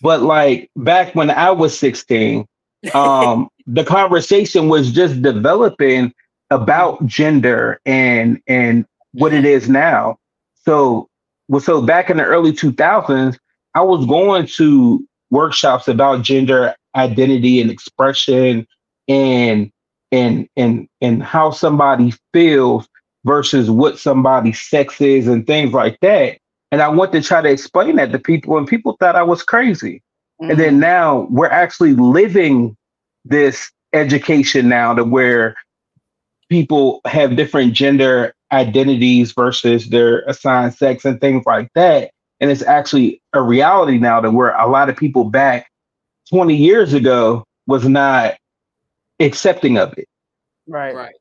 But like back when I was 16, um, the conversation was just developing about gender and and what it is now. So well, so back in the early 2000s, I was going to workshops about gender identity and expression and and and and how somebody feels versus what somebody's sex is and things like that. And I went to try to explain that to people, and people thought I was crazy. Mm-hmm. And then mm-hmm. now we're actually living this education now to where people have different gender identities versus their assigned sex and things like that. And it's actually a reality now that where a lot of people back 20 years ago was not accepting of it. Right. Right.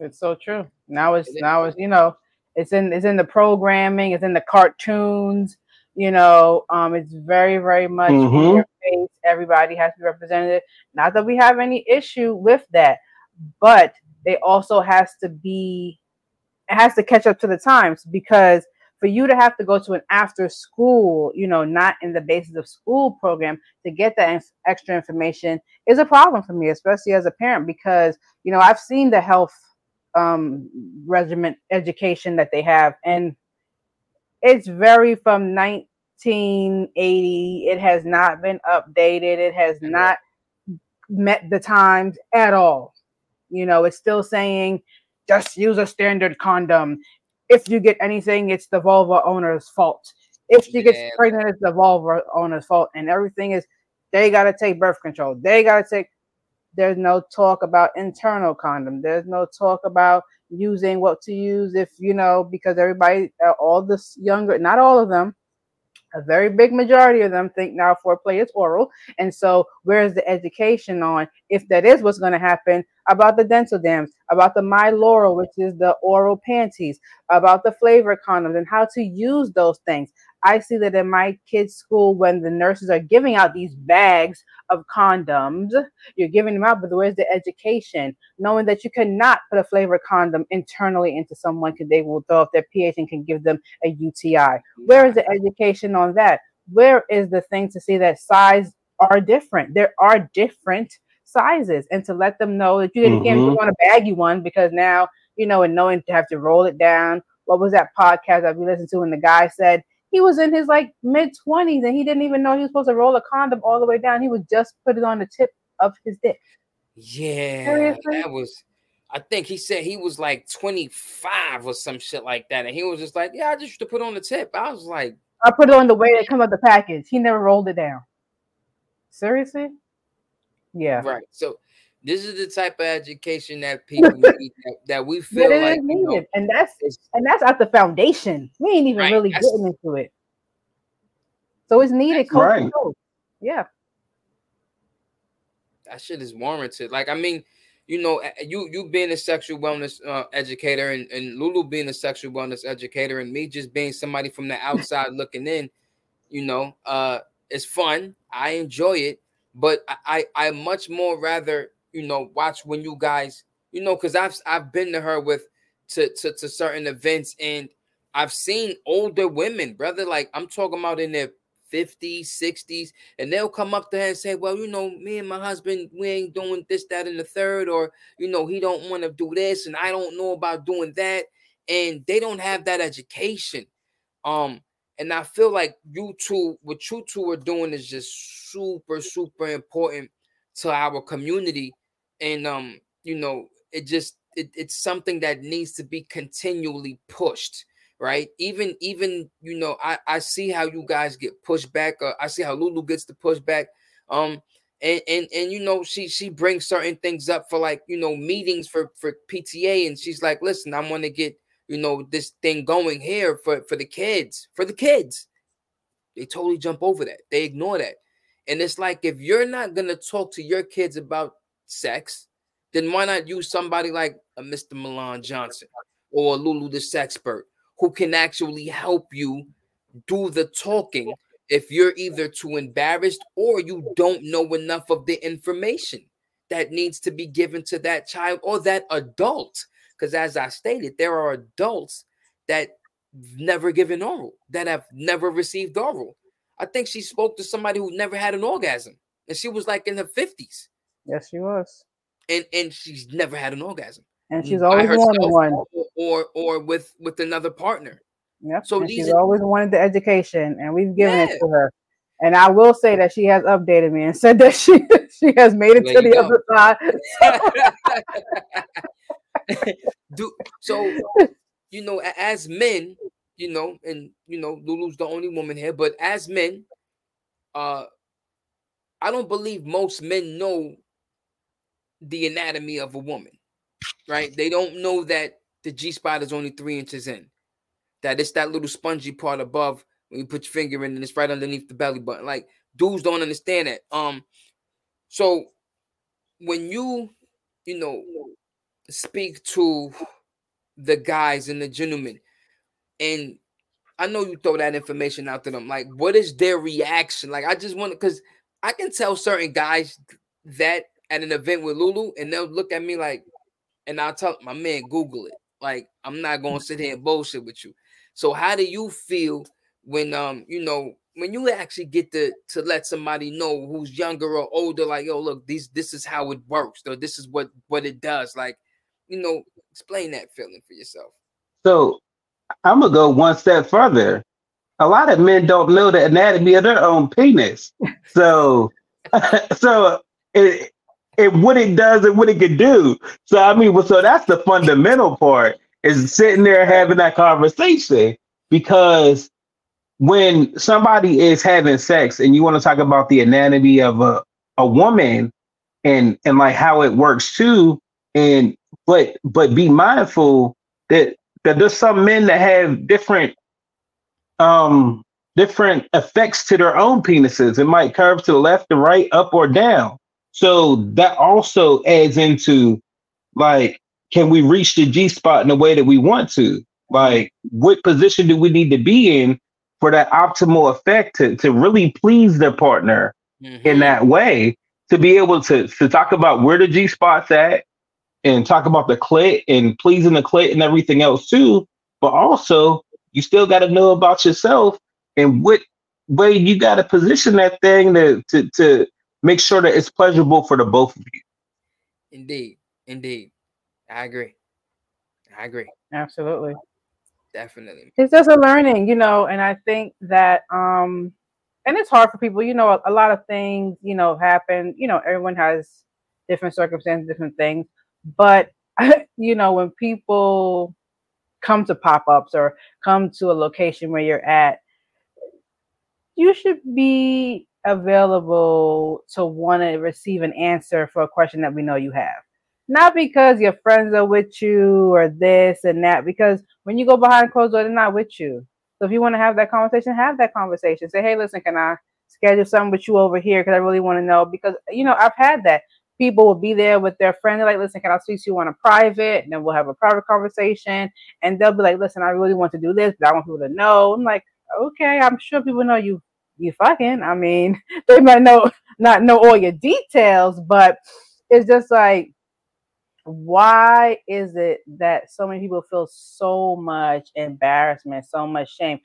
It's so true. Now it's now it's you know, it's in it's in the programming, it's in the cartoons, you know, um, it's very, very much mm-hmm. face. Everybody has to be represented. Not that we have any issue with that, but they also has to be it has to catch up to the times because for you to have to go to an after school, you know, not in the basis of school program to get that extra information is a problem for me, especially as a parent, because, you know, I've seen the health um, regiment education that they have, and it's very from 1980. It has not been updated, it has not met the times at all. You know, it's still saying just use a standard condom. If you get anything, it's the vulva owner's fault. If you yeah. get pregnant, it's the vulva owner's fault. And everything is they gotta take birth control. They gotta take there's no talk about internal condom. There's no talk about using what to use if you know because everybody uh, all this younger not all of them a very big majority of them think now foreplay is oral and so where's the education on if that is what's going to happen about the dental dams, about the MyLoral, which is the oral panties, about the flavor condoms and how to use those things. I see that in my kids' school when the nurses are giving out these bags of condoms, you're giving them out, but where's the education? Knowing that you cannot put a flavor condom internally into someone because they will throw off their pH and can give them a UTI. Where is the education on that? Where is the thing to see that size are different? There are different sizes, and to let them know that you mm-hmm. can't want a baggy one because now you know, and knowing to have to roll it down. What was that podcast that we listened to? And the guy said he was in his like mid 20s and he didn't even know he was supposed to roll a condom all the way down. He would just put it on the tip of his dick. Yeah, Seriously? that was. I think he said he was like 25 or some shit like that, and he was just like, "Yeah, I just used to put on the tip." I was like, "I put it on the way it come out the package." He never rolled it down. Seriously? Yeah. Right. So this is the type of education that people need that, that, we feel that like needed, know, and that's and that's at the foundation. We ain't even right, really getting into it, so it's needed. Right. Yeah, that shit is warranted. Like, I mean, you know, you you being a sexual wellness uh, educator, and, and Lulu being a sexual wellness educator, and me just being somebody from the outside looking in. You know, uh, it's fun. I enjoy it, but I I much more rather you know, watch when you guys, you know, because I've I've been to her with to, to to certain events and I've seen older women, brother. Like I'm talking about in their 50s, 60s, and they'll come up to her and say, Well, you know, me and my husband, we ain't doing this, that, and the third, or you know, he don't want to do this, and I don't know about doing that. And they don't have that education. Um, and I feel like you two, what you two are doing is just super, super important to our community and um you know it just it, it's something that needs to be continually pushed right? Even even you know i i see how you guys get pushed back uh, i see how lulu gets the pushback um and and and you know she she brings certain things up for like you know meetings for for pta and she's like listen i want to get you know this thing going here for for the kids for the kids. They totally jump over that. They ignore that. And it's like if you're not gonna talk to your kids about sex, then why not use somebody like a Mr. Milan Johnson or Lulu the Sexpert who can actually help you do the talking if you're either too embarrassed or you don't know enough of the information that needs to be given to that child or that adult. Because as I stated, there are adults that never given oral, that have never received oral. I think she spoke to somebody who never had an orgasm, and she was like in her 50s. Yes, she was. And and she's never had an orgasm. And she's always wanted one. Or, or with with another partner. Yep. So she's are, always wanted the education, and we've given yeah. it to her. And I will say that she has updated me and said that she she has made it there to the go. other side. Do so, you know, as men, you know, and you know, Lulu's the only woman here, but as men, uh, I don't believe most men know the anatomy of a woman, right? They don't know that the G spot is only three inches in, that it's that little spongy part above when you put your finger in and it's right underneath the belly button. Like dudes don't understand that. Um, so when you, you know, speak to the guys and the gentlemen, and I know you throw that information out to them, like what is their reaction? Like I just want to because I can tell certain guys that at an event with Lulu, and they'll look at me like, and I'll tell my man, Google it. Like, I'm not gonna sit here and bullshit with you. So, how do you feel when um, you know, when you actually get to to let somebody know who's younger or older, like, yo, look, these this is how it works, or this is what what it does. Like, you know, explain that feeling for yourself. So I'm gonna go one step further a lot of men don't know the anatomy of their own penis. So, so it, it what it does and what it can do. So I mean, so that's the fundamental part is sitting there having that conversation because when somebody is having sex and you want to talk about the anatomy of a, a woman and and like how it works too and but but be mindful that that there's some men that have different um, different effects to their own penises. It might curve to the left, the right, up, or down. So that also adds into like can we reach the G spot in the way that we want to? Like, what position do we need to be in for that optimal effect to, to really please their partner mm-hmm. in that way? To be able to, to talk about where the G spot's at and talk about the clit and pleasing the clit and everything else too. But also, you still got to know about yourself and what way you got to position that thing to, to, to make sure that it's pleasurable for the both of you. Indeed. Indeed. I agree. I agree. Absolutely. Definitely. It's just a learning, you know, and I think that um and it's hard for people, you know, a, a lot of things, you know, happen, you know, everyone has different circumstances, different things, but you know, when people come to pop-ups or come to a location where you're at, you should be available to want to receive an answer for a question that we know you have not because your friends are with you or this and that, because when you go behind closed doors, they're not with you. So if you want to have that conversation, have that conversation. Say, hey, listen, can I schedule something with you over here? Because I really want to know. Because, you know, I've had that. People will be there with their friend. They're like, listen, can I speak to you on a private? And then we'll have a private conversation. And they'll be like, listen, I really want to do this, but I want people to know. I'm like, okay, I'm sure people know you you fucking. I mean, they might know not know all your details, but it's just like why is it that so many people feel so much embarrassment, so much shame?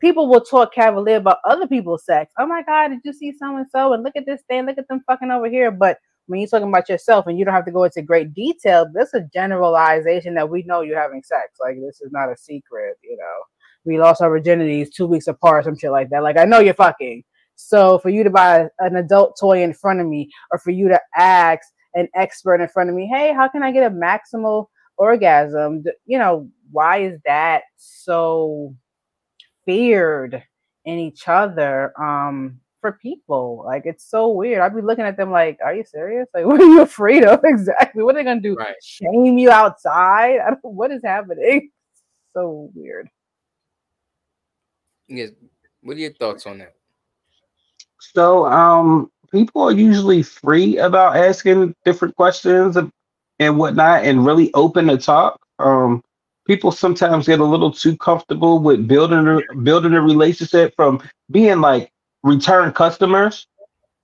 People will talk cavalier about other people's sex. Oh my God, did you see so and so? And look at this thing, look at them fucking over here. But when you're talking about yourself and you don't have to go into great detail, this is a generalization that we know you're having sex. Like this is not a secret, you know. We lost our virginities two weeks apart, some shit like that. Like I know you're fucking. So for you to buy an adult toy in front of me, or for you to ask an expert in front of me, hey, how can I get a maximal orgasm? You know, why is that so feared in each other um, for people? Like, it's so weird. I'd be looking at them like, are you serious? Like, what are you afraid of exactly? What are they going to do? Right. Shame you outside? I don't, what is happening? So weird. Yes. What are your thoughts on that? So, um, people are usually free about asking different questions and whatnot and really open to talk. Um, people sometimes get a little too comfortable with building a, building a relationship from being like return customers.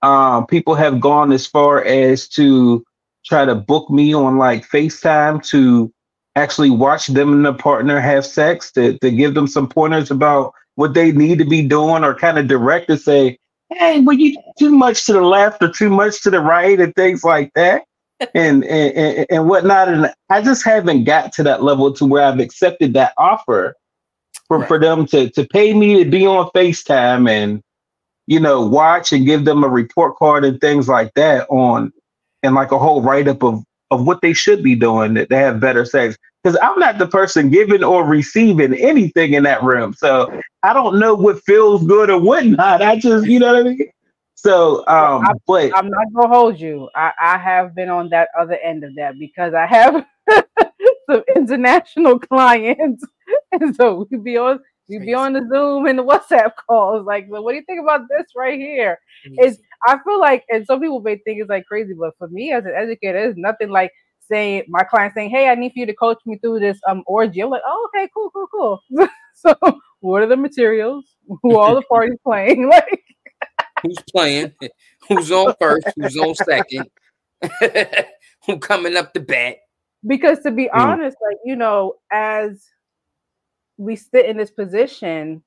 Um, people have gone as far as to try to book me on like FaceTime to actually watch them and their partner have sex to, to give them some pointers about what they need to be doing or kind of direct to say, hey, were you too much to the left or too much to the right and things like that and, and, and whatnot. And I just haven't got to that level to where I've accepted that offer for, right. for them to, to pay me to be on FaceTime and, you know, watch and give them a report card and things like that on and like a whole write up of, of what they should be doing that they have better sex because I'm not the person giving or receiving anything in that room. So I don't know what feels good or what not. I just, you know what I mean? So, um, I'm, but I'm not gonna hold you. I, I have been on that other end of that because I have some international clients, and so we be on we be on the Zoom and the WhatsApp calls. Like, well, what do you think about this right here? Is I feel like, and some people may think it's like crazy, but for me as an educator, it's nothing like saying my client saying, "Hey, I need for you to coach me through this um orgy." I'm like, "Oh, okay, cool, cool, cool." so, what are the materials? Who all the parties playing? Like, who's playing? Who's on first? Who's on second? Who coming up the bat? Because to be mm. honest, like you know, as we sit in this position,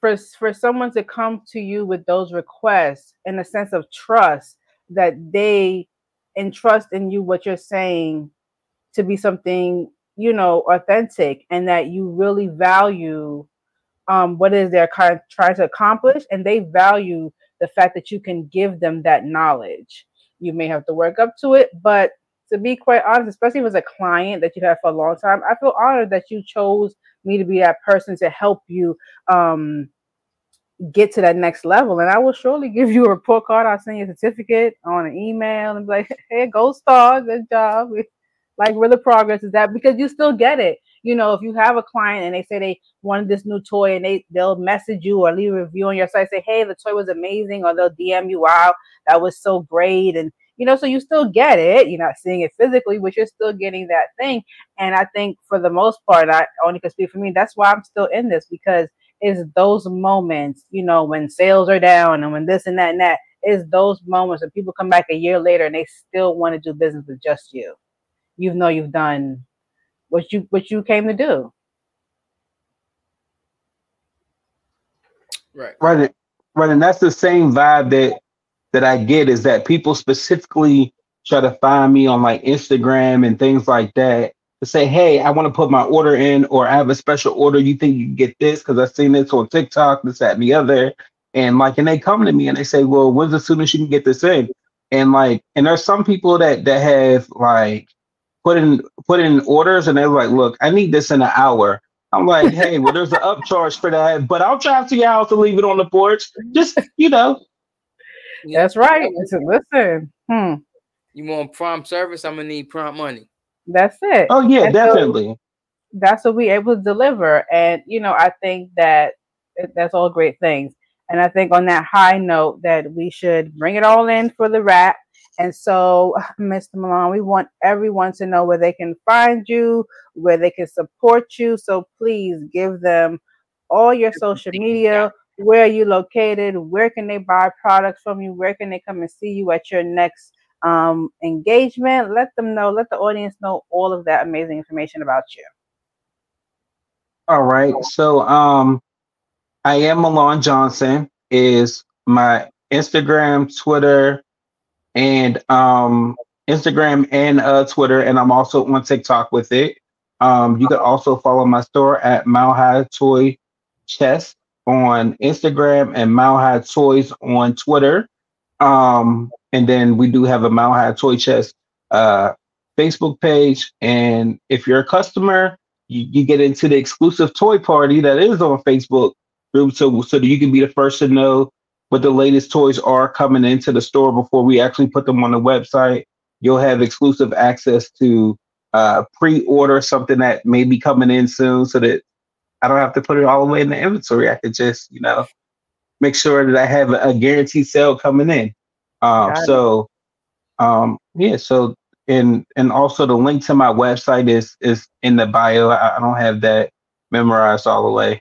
for for someone to come to you with those requests in a sense of trust that they and trust in you what you're saying to be something you know authentic and that you really value um, what is they're kind of trying to accomplish and they value the fact that you can give them that knowledge. You may have to work up to it but to be quite honest especially if it's a client that you have for a long time i feel honored that you chose me to be that person to help you um, get to that next level. And I will surely give you a report card. I'll send you a certificate on an email and be like, hey, gold star, good job. Like where the progress is at because you still get it. You know, if you have a client and they say they wanted this new toy and they they'll message you or leave a review on your site, say, hey, the toy was amazing, or they'll DM you, wow, that was so great. And you know, so you still get it. You're not seeing it physically, but you're still getting that thing. And I think for the most part, I only can speak for me. That's why I'm still in this because it's those moments, you know, when sales are down and when this and that and that is those moments when people come back a year later and they still want to do business with just you. You know you've done what you what you came to do. Right. Right. Right. And that's the same vibe that that I get is that people specifically try to find me on like Instagram and things like that to say, hey, I want to put my order in, or I have a special order. You think you can get this because I've seen this on TikTok, this, that, and the other. And like, and they come to me and they say, well, when's the soonest you can get this in? And like, and there's some people that that have like put in put in orders and they're like, look, I need this in an hour. I'm like, hey, well, there's an upcharge for that, but I'll drive to your house to leave it on the porch. Just you know. That's right. Listen, listen. Hmm. You want prompt service? I'm gonna need prompt money. That's it. Oh yeah, And so definitely. that's what we able to deliver. And you know, I think that that's all great things. And I think on that high note that we should bring it all in for the wrap. And so, Mr. Milan, we want everyone to know where they can find you, where they can support you. So please give them all your social media. Where are you located? Where can they buy products from you? Where can they come and see you at your next um, engagement? Let them know, let the audience know all of that amazing information about you. All right. So um I am Milan Johnson is my Instagram, Twitter, and um Instagram and uh Twitter, and I'm also on TikTok with it. Um you can also follow my store at Mile High Toy Chest on Instagram and Mile High Toys on Twitter. Um and then we do have a Mile High Toy Chest uh Facebook page. And if you're a customer, you, you get into the exclusive toy party that is on Facebook group so so that you can be the first to know what the latest toys are coming into the store before we actually put them on the website. You'll have exclusive access to uh, pre-order something that may be coming in soon so that I don't have to put it all the way in the inventory. I could just, you know, make sure that I have a, a guaranteed sale coming in. Um, so um, yeah, so and and also the link to my website is is in the bio. I, I don't have that memorized all the way.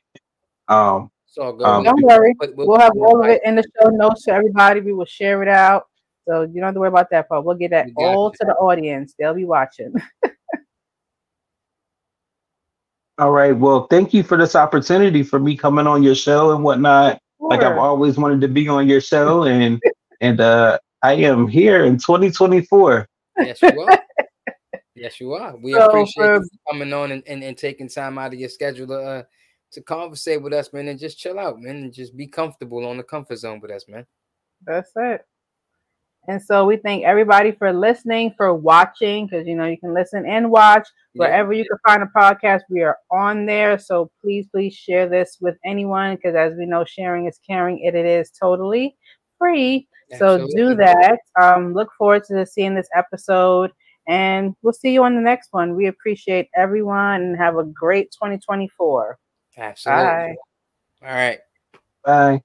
Um, It's all good. Um, Don't worry. But We'll have all of it in the show notes for everybody. We will share it out. So you don't have to worry about that part. We'll get that all you. to the audience. They'll be watching. all right. Well, thank you for this opportunity for me coming on your show and whatnot. Like I've always wanted to be on your show, and and uh, I am here in 2024. Yes, you are. yes, you are. We So appreciate for- you coming on and, and, and taking time out of your schedule to uh, to conversate with us, man, and just chill out, man, and just be comfortable on the comfort zone with us, man. That's it. And so we thank everybody for listening, for watching, because you know you can listen and watch Yeah. wherever you can find a podcast. We are on there. So please, please share this with anyone, because as we know, sharing is caring. It, it is totally free. So do that. Um, look forward to seeing this episode, and we'll see you on the next one. We appreciate everyone, and have a great 2024. Absolutely. Bye. All right. Bye.